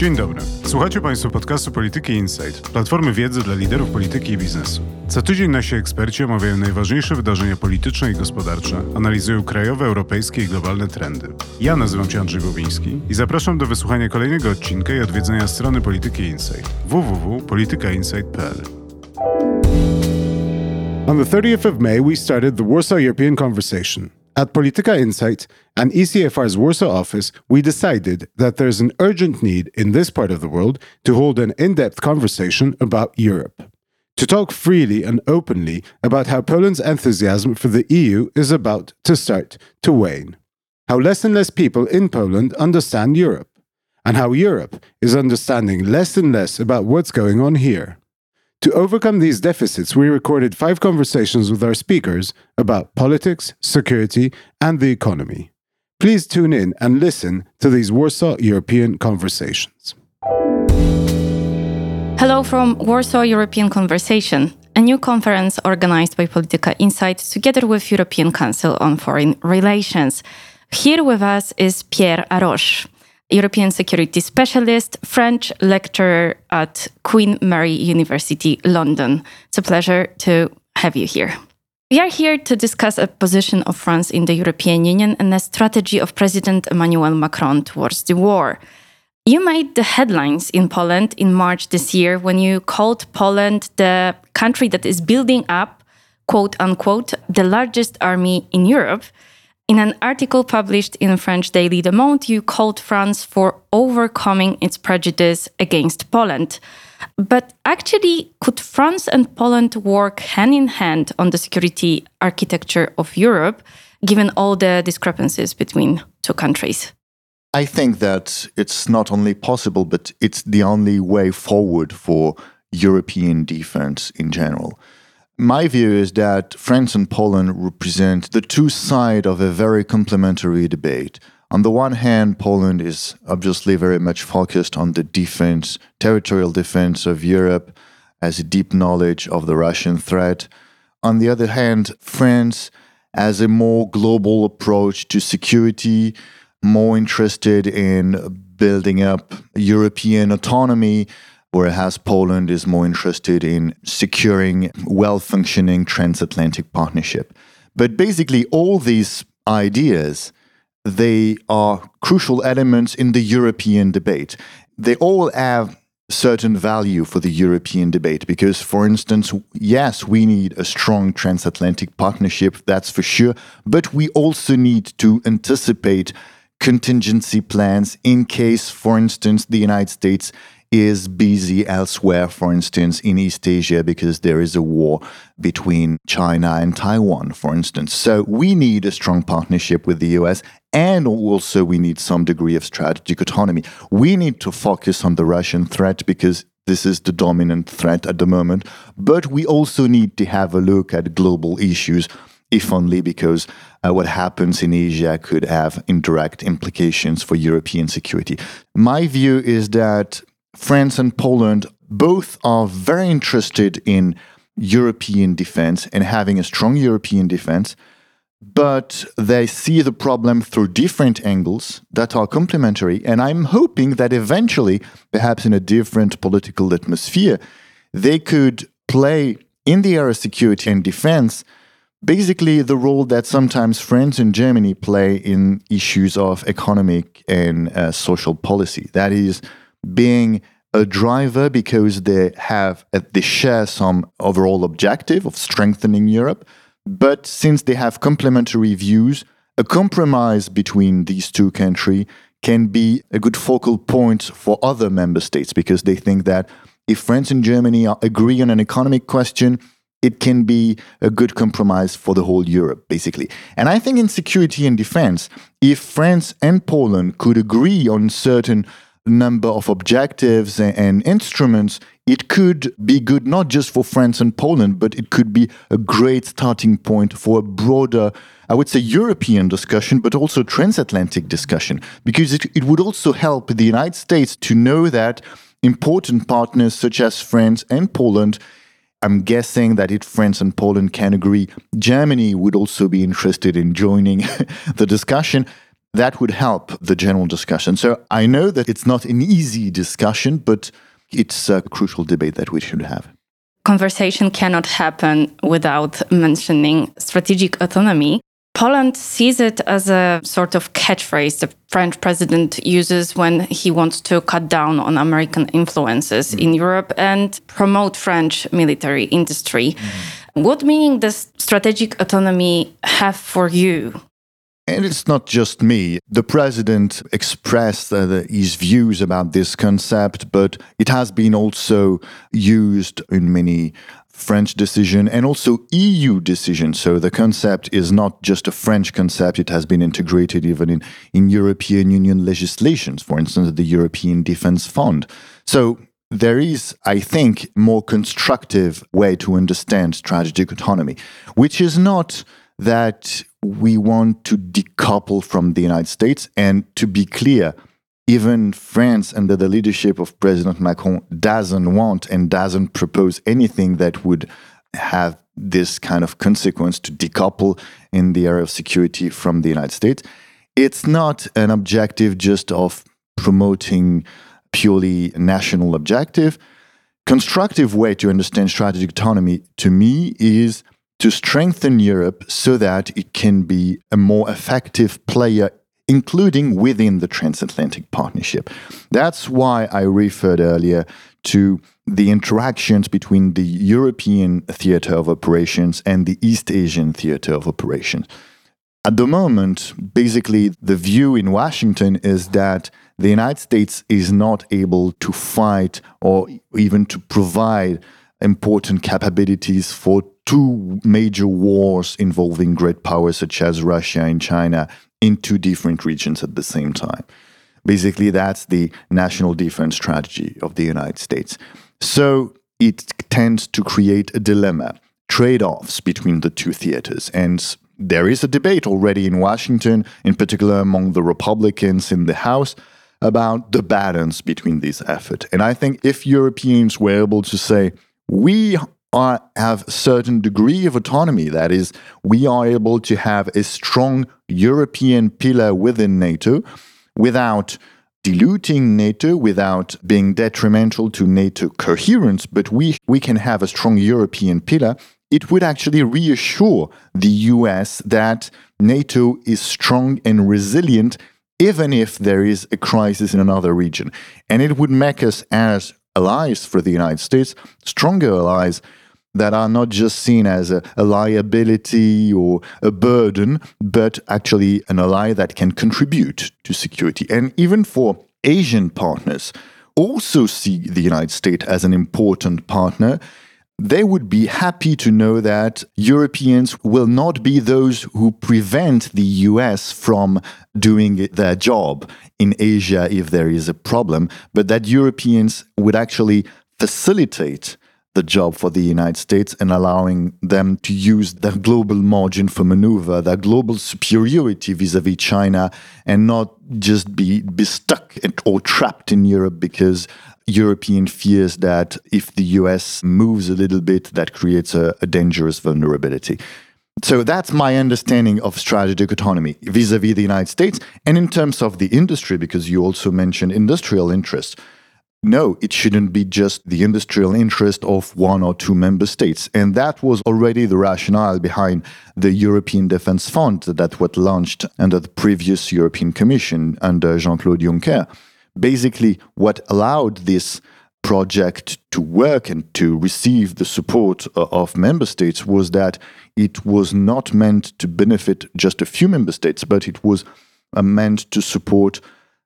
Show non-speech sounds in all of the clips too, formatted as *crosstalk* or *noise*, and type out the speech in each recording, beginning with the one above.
Dzień dobry. Słuchacie Państwo podcastu Polityki Insight, platformy wiedzy dla liderów polityki i biznesu. Co tydzień nasi eksperci omawiają najważniejsze wydarzenia polityczne i gospodarcze, analizują krajowe, europejskie i globalne trendy. Ja nazywam się Andrzej Bobiński i zapraszam do wysłuchania kolejnego odcinka i odwiedzenia strony Polityki Insight www.politykainsight.pl. On the 30th of May, we started the Warsaw European Conversation. At Polityka Insight and ECFR's Warsaw office, we decided that there's an urgent need in this part of the world to hold an in depth conversation about Europe. To talk freely and openly about how Poland's enthusiasm for the EU is about to start to wane. How less and less people in Poland understand Europe. And how Europe is understanding less and less about what's going on here. To overcome these deficits, we recorded five conversations with our speakers about politics, security, and the economy. Please tune in and listen to these Warsaw European conversations. Hello from Warsaw European Conversation, a new conference organized by Polityka Insight together with European Council on Foreign Relations. Here with us is Pierre Haroche. European security specialist, French lecturer at Queen Mary University, London. It's a pleasure to have you here. We are here to discuss a position of France in the European Union and the strategy of President Emmanuel Macron towards the war. You made the headlines in Poland in March this year when you called Poland the country that is building up, quote unquote, the largest army in Europe in an article published in French daily Le Monde, you called France for overcoming its prejudice against Poland. But actually, could France and Poland work hand in hand on the security architecture of Europe, given all the discrepancies between two countries? I think that it's not only possible, but it's the only way forward for European defense in general. My view is that France and Poland represent the two sides of a very complementary debate. On the one hand, Poland is obviously very much focused on the defense, territorial defense of Europe, has a deep knowledge of the Russian threat. On the other hand, France has a more global approach to security, more interested in building up European autonomy, whereas Poland is more interested in securing well functioning transatlantic partnership. But basically, all these ideas they are crucial elements in the European debate. They all have certain value for the European debate because, for instance, yes, we need a strong transatlantic partnership, that's for sure, but we also need to anticipate contingency plans in case, for instance, the United States is busy elsewhere, for instance, in East Asia, because there is a war between China and Taiwan, for instance. So we need a strong partnership with the US, and also we need some degree of strategic autonomy. We need to focus on the Russian threat because this is the dominant threat at the moment, but we also need to have a look at global issues if only because uh, what happens in Asia could have indirect implications for European security. My view is that France and Poland both are very interested in European defense and having a strong European defense, but they see the problem through different angles that are complementary. And I'm hoping that eventually, perhaps in a different political atmosphere, they could play in the area of security and defense basically the role that sometimes France and Germany play in issues of economic and uh, social policy. That is, being a driver because they have uh, they share some overall objective of strengthening Europe, but since they have complementary views, a compromise between these two countries can be a good focal point for other member states because they think that if France and Germany agree on an economic question, it can be a good compromise for the whole Europe, basically. And I think in security and defense, if France and Poland could agree on certain number of objectives and instruments, it could be good not just for France and Poland, but it could be a great starting point for a broader, I would say, European discussion, but also transatlantic discussion, because it, it would also help the United States to know that important partners such as France and Poland. I'm guessing that if France and Poland can agree, Germany would also be interested in joining *laughs* the discussion that would help the general discussion. So I know that it's not an easy discussion, but it's a crucial debate that we should have. Conversation cannot happen without mentioning strategic autonomy. Poland sees it as a sort of catchphrase the French president uses when he wants to cut down on American influences mm. in Europe and promote French military industry. Mm. What meaning does strategic autonomy have for you? And it's not just me. The president expressed uh, the, his views about this concept, but it has been also used in many French decision and also EU decision. So the concept is not just a French concept, it has been integrated even in, in European Union legislations, for instance, the European Defense Fund. So there is, I think, more constructive way to understand strategic autonomy, which is not that we want to decouple from the United States. And to be clear, even France, under the leadership of President Macron, doesn't want and doesn't propose anything that would have this kind of consequence to decouple in the area of security from the United States. It's not an objective just of promoting purely national objective. Constructive way to understand strategic autonomy to me is to strengthen Europe so that it can be a more effective player, including within the transatlantic partnership. That's why I referred earlier to the interactions between the European theater of operations and the East Asian theater of operations. At the moment, basically, the view in Washington is that the United States is not able to fight or even to provide important capabilities for two major wars involving great powers such as Russia and China in two different regions at the same time. Basically, that's the national defense strategy of the United States. So it tends to create a dilemma, trade offs between the two theaters. And there is a debate already in Washington, in particular among the Republicans in the House, about the balance between these efforts. And I think if Europeans were able to say, we are, have certain degree of autonomy. That is, we are able to have a strong European pillar within NATO without diluting NATO, without being detrimental to NATO coherence, but we, we can have a strong European pillar. It would actually reassure the US that NATO is strong and resilient even if there is a crisis in another region. And it would make us, as allies for the United States, stronger allies that are not just seen as a, a, liability or a burden, but actually an ally that can contribute to security. And even for Asian partners, also see the United States as an important partner. They would be happy to know that Europeans will not be those who prevent the US from doing their job in Asia if there is a problem, but that Europeans would actually facilitate the job for the United States and allowing them to use their global margin for maneuver, their global superiority vis a vis China, and not just be, be stuck or trapped in Europe because European fears that if the US moves a little bit, that creates a, a dangerous vulnerability. So that's my understanding of strategic autonomy vis a vis the United States. And in terms of the industry, because you also mentioned industrial interests no, it shouldn't be just the industrial interest of one or two member states. And that was already the rationale behind the European Defence Fund that was launched under the previous European Commission under Jean Claude Juncker. Basically, what allowed this project to work and to receive the support uh, of member states was that it was not meant to benefit just a few member states, but it was uh, meant to support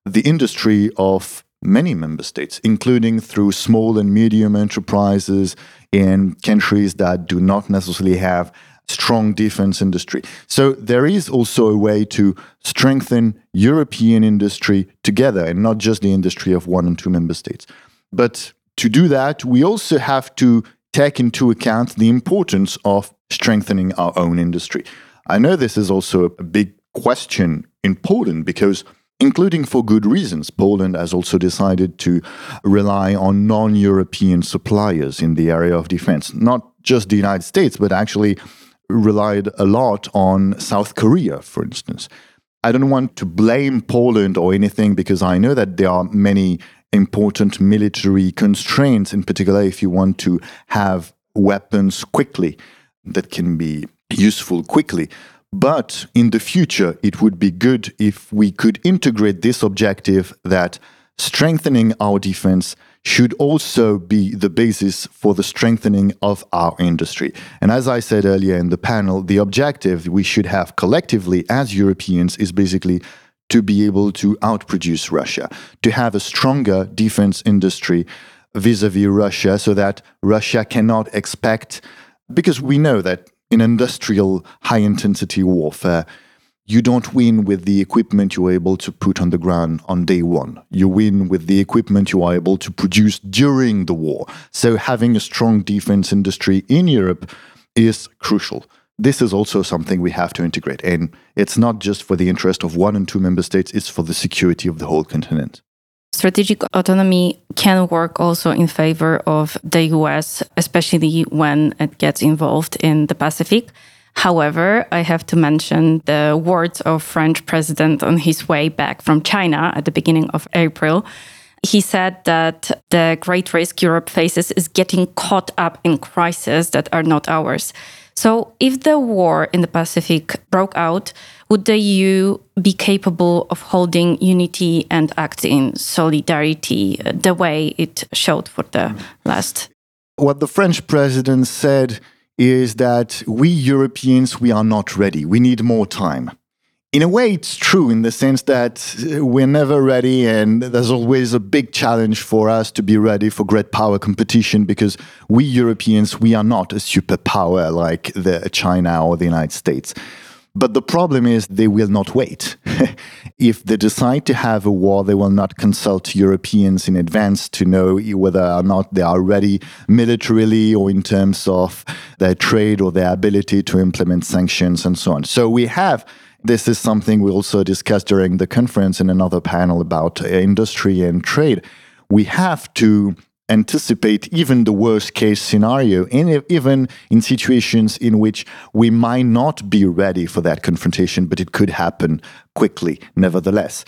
the industry of many member states, including through small and medium enterprises in countries that do not necessarily have strong defense industry. So there is also a way to strengthen European industry together and not just the industry of one and two member states. But to do that, we also have to take into account the importance of strengthening our own industry. I know this is also a big question in Poland because including for good reasons. Poland has also decided to rely on non European suppliers in the area of defense, not just the United States, but actually relied a lot on South Korea, for instance. I don't want to blame Poland or anything because I know that there are many important military constraints, in particular, if you want to have weapons quickly that can be useful quickly. But in the future, it would be good if we could integrate this objective that strengthening our defense should also be the basis for the strengthening of our industry. And as I said earlier in the panel, the objective we should have collectively as Europeans is basically to be able to outproduce Russia, to have a stronger defense industry vis a vis Russia so that Russia cannot expect, because we know that in industrial high intensity warfare, you don't win with the equipment you're able to put on the ground on day one. You win with the equipment you are able to produce during the war. So having a strong defense industry in Europe is crucial. This is also something we have to integrate. And it's not just for the interest of one and two member states, it's for the security of the whole continent. Strategic autonomy can work also in favor of the US, especially when it gets involved in the Pacific. However, I have to mention the words of French president on his way back from China at the beginning of April. He said that the great risk Europe faces is getting caught up in crises that are not ours. So, if the war in the Pacific broke out, would the EU be capable of holding unity and act in solidarity the way it showed for the last? What the French president said is that we Europeans, we are not ready. We need more time. In a way, it's true in the sense that uh, we're never ready, and there's always a big challenge for us to be ready for great power competition because we Europeans, we are not a superpower like the China or the United States. But the problem is they will not wait. *laughs* if they decide to have a war, they will not consult Europeans in advance to know whether or not they are ready militarily or in terms of their trade or their ability to implement sanctions and so on. So we have this is something we also discussed during the conference in another panel about uh, industry and trade. We have to anticipate even the worst case scenario, in, even in situations in which we might not be ready for that confrontation, but it could happen quickly, nevertheless.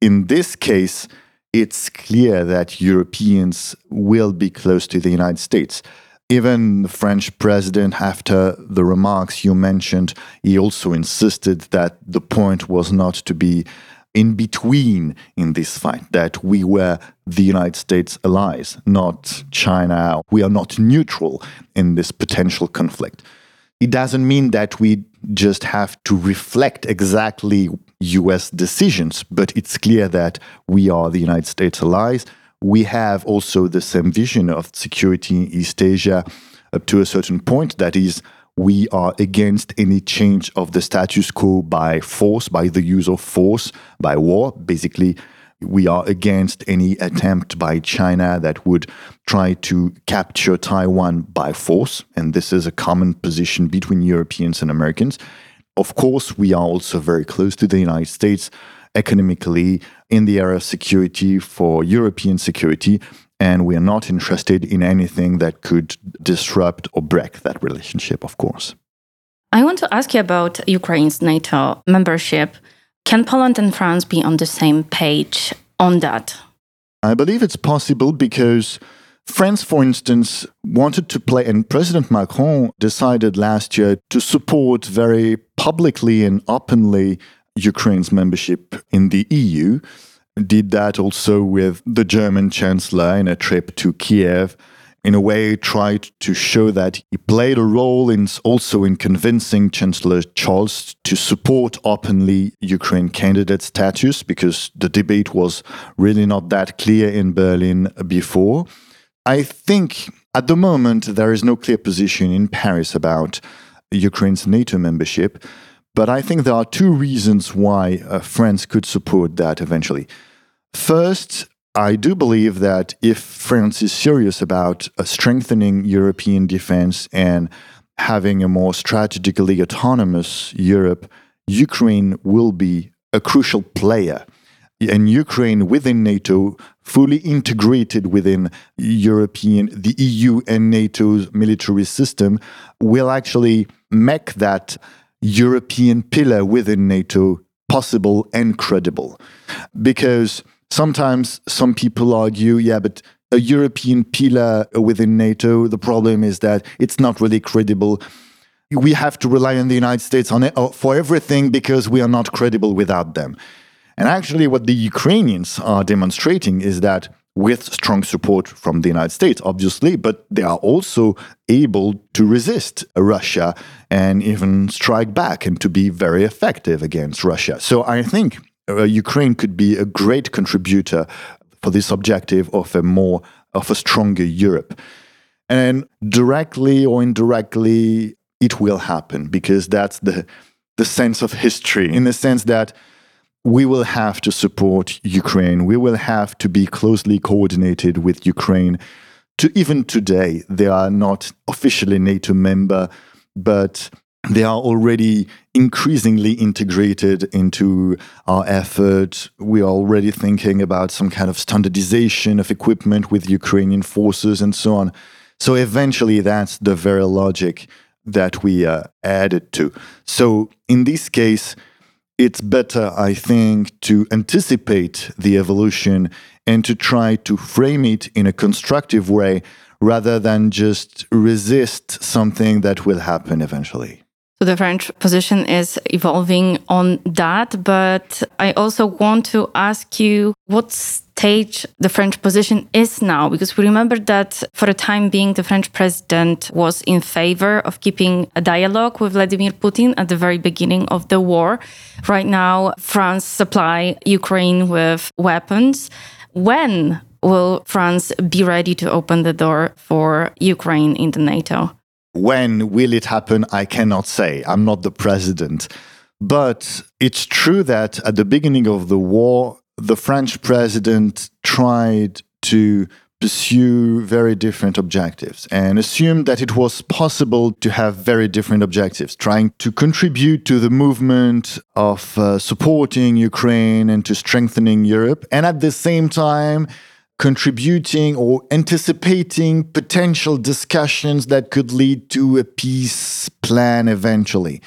In this case, it's clear that Europeans will be close to the United States. Even the French president, after the remarks you mentioned, he also insisted that the point was not to be in between in this fight, that we were the United States allies, not China. We are not neutral in this potential conflict. It doesn't mean that we just have to reflect exactly US decisions, but it's clear that we are the United States allies. We have also the same vision of security in East Asia up to a certain point. That is, we are against any change of the status quo by force, by the use of force, by war. Basically, we are against any attempt by China that would try to capture Taiwan by force. And this is a common position between Europeans and Americans. Of course, we are also very close to the United States economically in the area of security for European security and we are not interested in anything that could disrupt or break that relationship, of course. I want to ask you about Ukraine's NATO membership. Can Poland and France be on the same page on that? I believe it's possible because France, for instance, wanted to play, and President Macron decided last year to support very publicly and openly Ukraine's membership in the EU did that also with the German Chancellor in a trip to Kiev. In a way, tried to show that he played a role in also in convincing Chancellor Scholz to support openly Ukraine candidate status because the debate was really not that clear in Berlin before. I think at the moment there is no clear position in Paris about Ukraine's NATO membership. But I think there are two reasons why uh, France could support that eventually. First, I do believe that if France is serious about uh, strengthening European defense and having a more strategically autonomous Europe, Ukraine will be a crucial player. And Ukraine within NATO, fully integrated within European, the EU and NATO's military system, will actually make that European pillar within NATO possible and credible. Because sometimes some people argue, yeah, but a European pillar within NATO, the problem is that it's not really credible. We have to rely on the United States on it, uh, for everything because we are not credible without them. And actually, what the Ukrainians are demonstrating is that with strong support from the United States, obviously, but they are also able to resist Russia and even strike back and to be very effective against Russia. So I think uh, Ukraine could be a great contributor for this objective of a more of a stronger Europe. And directly or indirectly, it will happen because that's the the sense of history, in the sense that we will have to support Ukraine. We will have to be closely coordinated with Ukraine. To even today, they are not officially NATO member, but they are already increasingly integrated into our effort. We are already thinking about some kind of standardization of equipment with Ukrainian forces and so on. So eventually, that's the very logic that we uh, added to. So in this case, it's better, I think, to anticipate the evolution and to try to frame it in a constructive way rather than just resist something that will happen eventually. So the French position is evolving on that, but I also want to ask you what stage the French position is now, because we remember that for a time being, the French president was in favor of keeping a dialogue with Vladimir Putin at the very beginning of the war. Right now, France supply Ukraine with weapons. When will France be ready to open the door for Ukraine in the NATO? When will it happen? I cannot say. I'm not the president. But it's true that at the beginning of the war, the French president tried to pursue very different objectives and assumed that it was possible to have very different objectives, trying to contribute to the movement of uh, supporting Ukraine and to strengthening Europe, and at the same time, contributing or anticipating potential discussions that could lead to a peace plan eventually.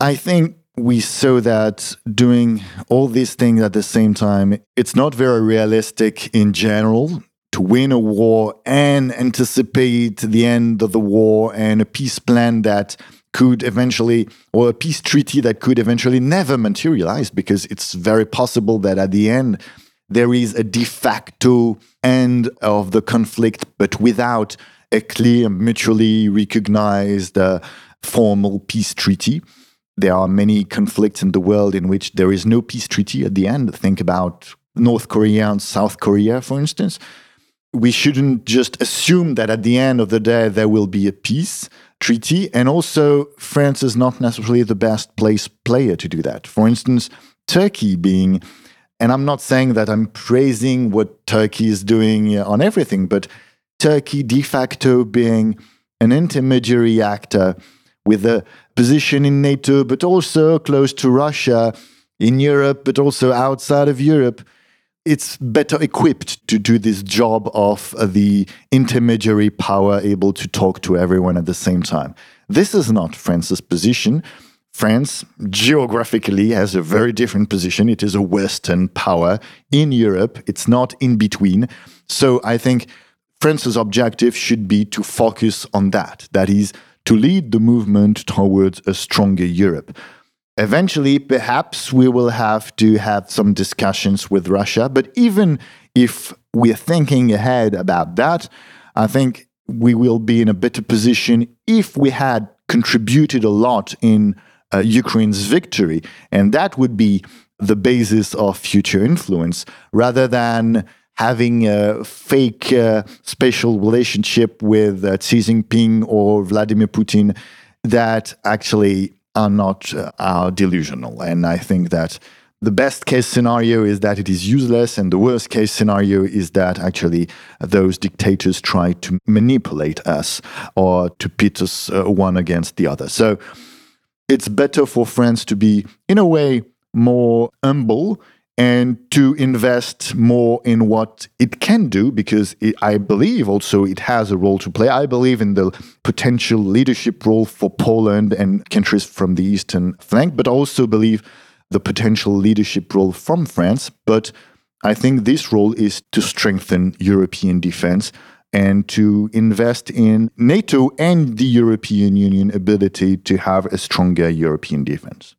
I think we saw that doing all these things at the same time, it's not very realistic in general to win a war and anticipate the end of the war and a peace plan that could eventually, or a peace treaty that could eventually never materialize, because it's very possible that at the end, there is a de facto end of the conflict, but without a clear, mutually recognized uh, formal peace treaty. There are many conflicts in the world in which there is no peace treaty at the end. Think about North Korea and South Korea, for instance. We shouldn't just assume that at the end of the day there will be a peace treaty. And also, France is not necessarily the best place player to do that. For instance, Turkey being and I'm not saying that I'm praising what Turkey is doing on everything, but Turkey de facto being an intermediary actor with a position in NATO, but also close to Russia, in Europe, but also outside of Europe, it's better equipped to do this job of uh, the intermediary power able to talk to everyone at the same time. This is not France's position. France geographically has a very different position. It is a Western power in Europe. It's not in between. So I think France's objective should be to focus on that. That is, to lead the movement towards a stronger Europe. Eventually, perhaps we will have to have some discussions with Russia. But even if we're thinking ahead about that, I think we will be in a better position if we had contributed a lot in uh, Ukraine's victory. And that would be the basis of future influence rather than having a fake uh, special relationship with uh, Xi Jinping or Vladimir Putin that actually are not uh, are delusional. And I think that the best case scenario is that it is useless, and the worst case scenario is that actually those dictators try to manipulate us or to pit us uh, one against the other. So it's better for France to be, in a way, more humble and to invest more in what it can do because it, I believe also it has a role to play. I believe in the potential leadership role for Poland and countries from the eastern flank, but also believe the potential leadership role from France. But I think this role is to strengthen European defense and to invest in NATO and the European Union ability to have a stronger European defense.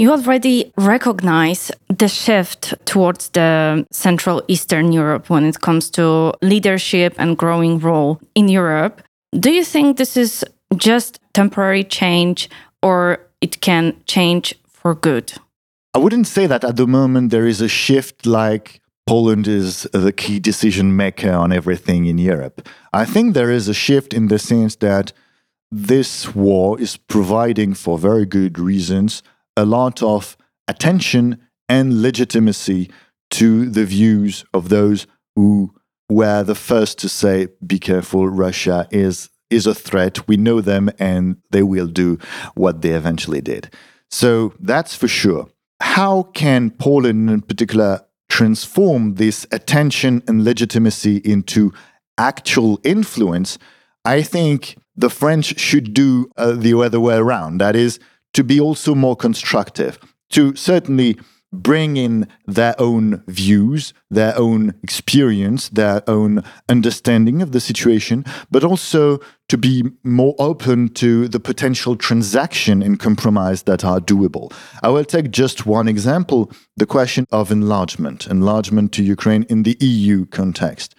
You already recognize the shift towards the Central Eastern Europe when it comes to leadership and growing role in Europe. Do you think this is just temporary change or it can change for good? I wouldn't say that at the moment there is a shift like Poland is the key decision maker on everything in Europe. I think there is a shift in the sense that this war is providing, for very good reasons, a lot of attention and legitimacy to the views of those who were the first to say, be careful, Russia is, is a threat. We know them and they will do what they eventually did. So that's for sure. How can Poland in particular transform this attention and legitimacy into actual influence, I think the French should do uh, the other way around. That is, to be also more constructive, to certainly bring in their own views, their own experience, their own understanding of the situation, but also to be more open to the potential transaction and compromise that are doable. I will take just one example the question of enlargement, enlargement to Ukraine in the EU context.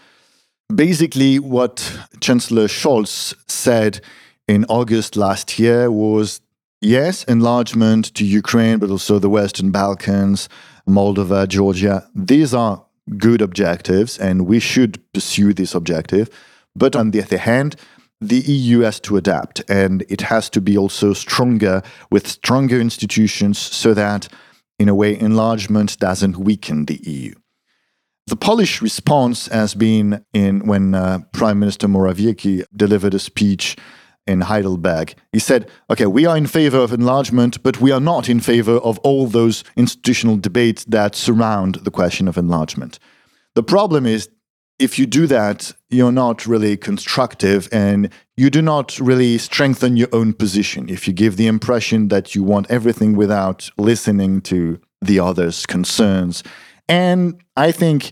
Basically, what Chancellor Scholz said in August last year was Yes, enlargement to Ukraine, but also the Western Balkans, Moldova, Georgia. These are good objectives, and we should pursue this objective. But on the other hand, the EU has to adapt, and it has to be also stronger with stronger institutions so that, in a way, enlargement doesn't weaken the EU. The Polish response has been in when uh, Prime Minister Morawiecki delivered a speech in Heidelberg. He said, okay, we are in favor of enlargement, but we are not in favor of all those institutional debates that surround the question of enlargement. The problem is, if you do that, you're not really constructive and you do not really strengthen your own position. If you give the impression that you want everything without listening to the other's concerns. And I think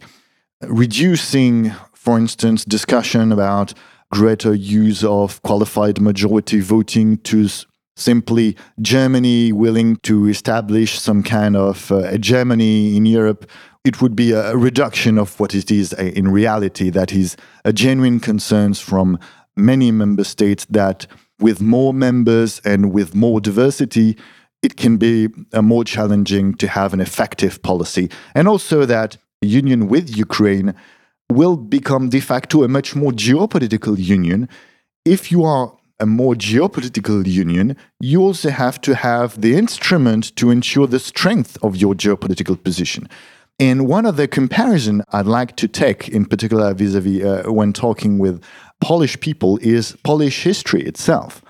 reducing, for instance, discussion about greater use of qualified majority voting to simply Germany willing to establish some kind of uh, hegemony in Europe. It would be a reduction of what it is uh, in reality, that is a genuine concerns from many member states that with more members and with more diversity, it can be uh, more challenging to have an effective policy. And also that union with Ukraine will become de facto a much more geopolitical union. If you are a more geopolitical union, you also have to have the instrument to ensure the strength of your geopolitical position. And one of the comparison I'd like to take, in particular vis-a-vis uh, when talking with Polish people, is Polish history itself,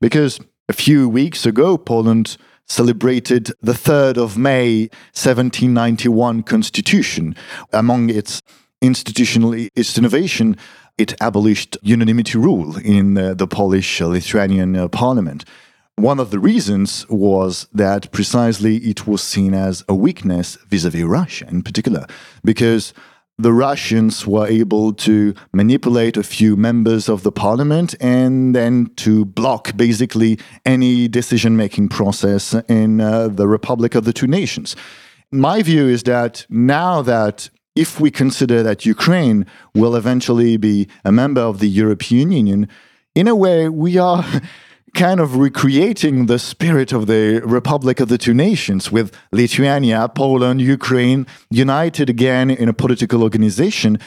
because a few weeks ago Poland celebrated the 3rd of May 1791 constitution. Among its institutional its innovation, it abolished unanimity rule in uh, the Polish Lithuanian uh, parliament. One of the reasons was that precisely it was seen as a weakness vis a vis Russia in particular, because the Russians were able to manipulate a few members of the parliament and then to block basically any decision making process in uh, the Republic of the Two Nations. My view is that now that if we consider that Ukraine will eventually be a member of the European Union, in a way, we are *laughs* kind of recreating the spirit of the Republic of the Two Nations with Lithuania, Poland, Ukraine united again in a political organization.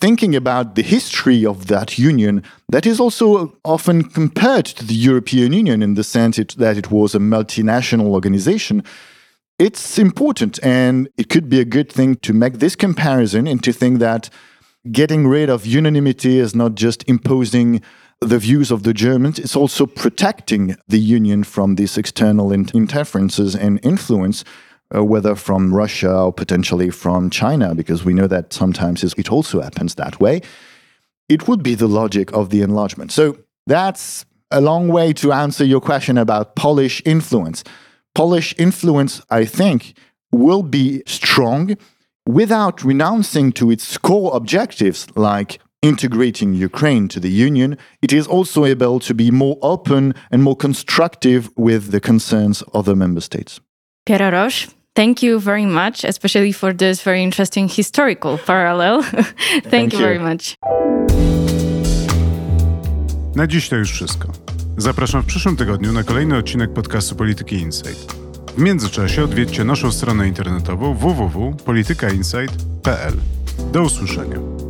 Thinking about the history of that union, that is also often compared to the European Union in the sense it, that it was a multinational organization it's important and it could be a good thing to make this comparison and to think that getting rid of unanimity is not just imposing the views of the Germans, it's also protecting the Union from these external interferences and influence, uh, whether from Russia or potentially from China, because we know that sometimes it also happens that way. It would be the logic of the enlargement. So that's a long way to answer your question about Polish influence. Polish influence, I think, will be strong without renouncing to its core objectives like integrating Ukraine to the Union. It is also able to be more open and more constructive with the concerns of the member states. Pierre Haroche, thank you very much, especially for this very interesting historical parallel. *laughs* thank, Thank you you. very much. Na dziś to już wszystko. Zapraszam w przyszłym tygodniu na kolejny odcinek podcastu Polityki Insight. W międzyczasie odwiedźcie naszą stronę internetową www.politykainsight.pl. Do usłyszenia.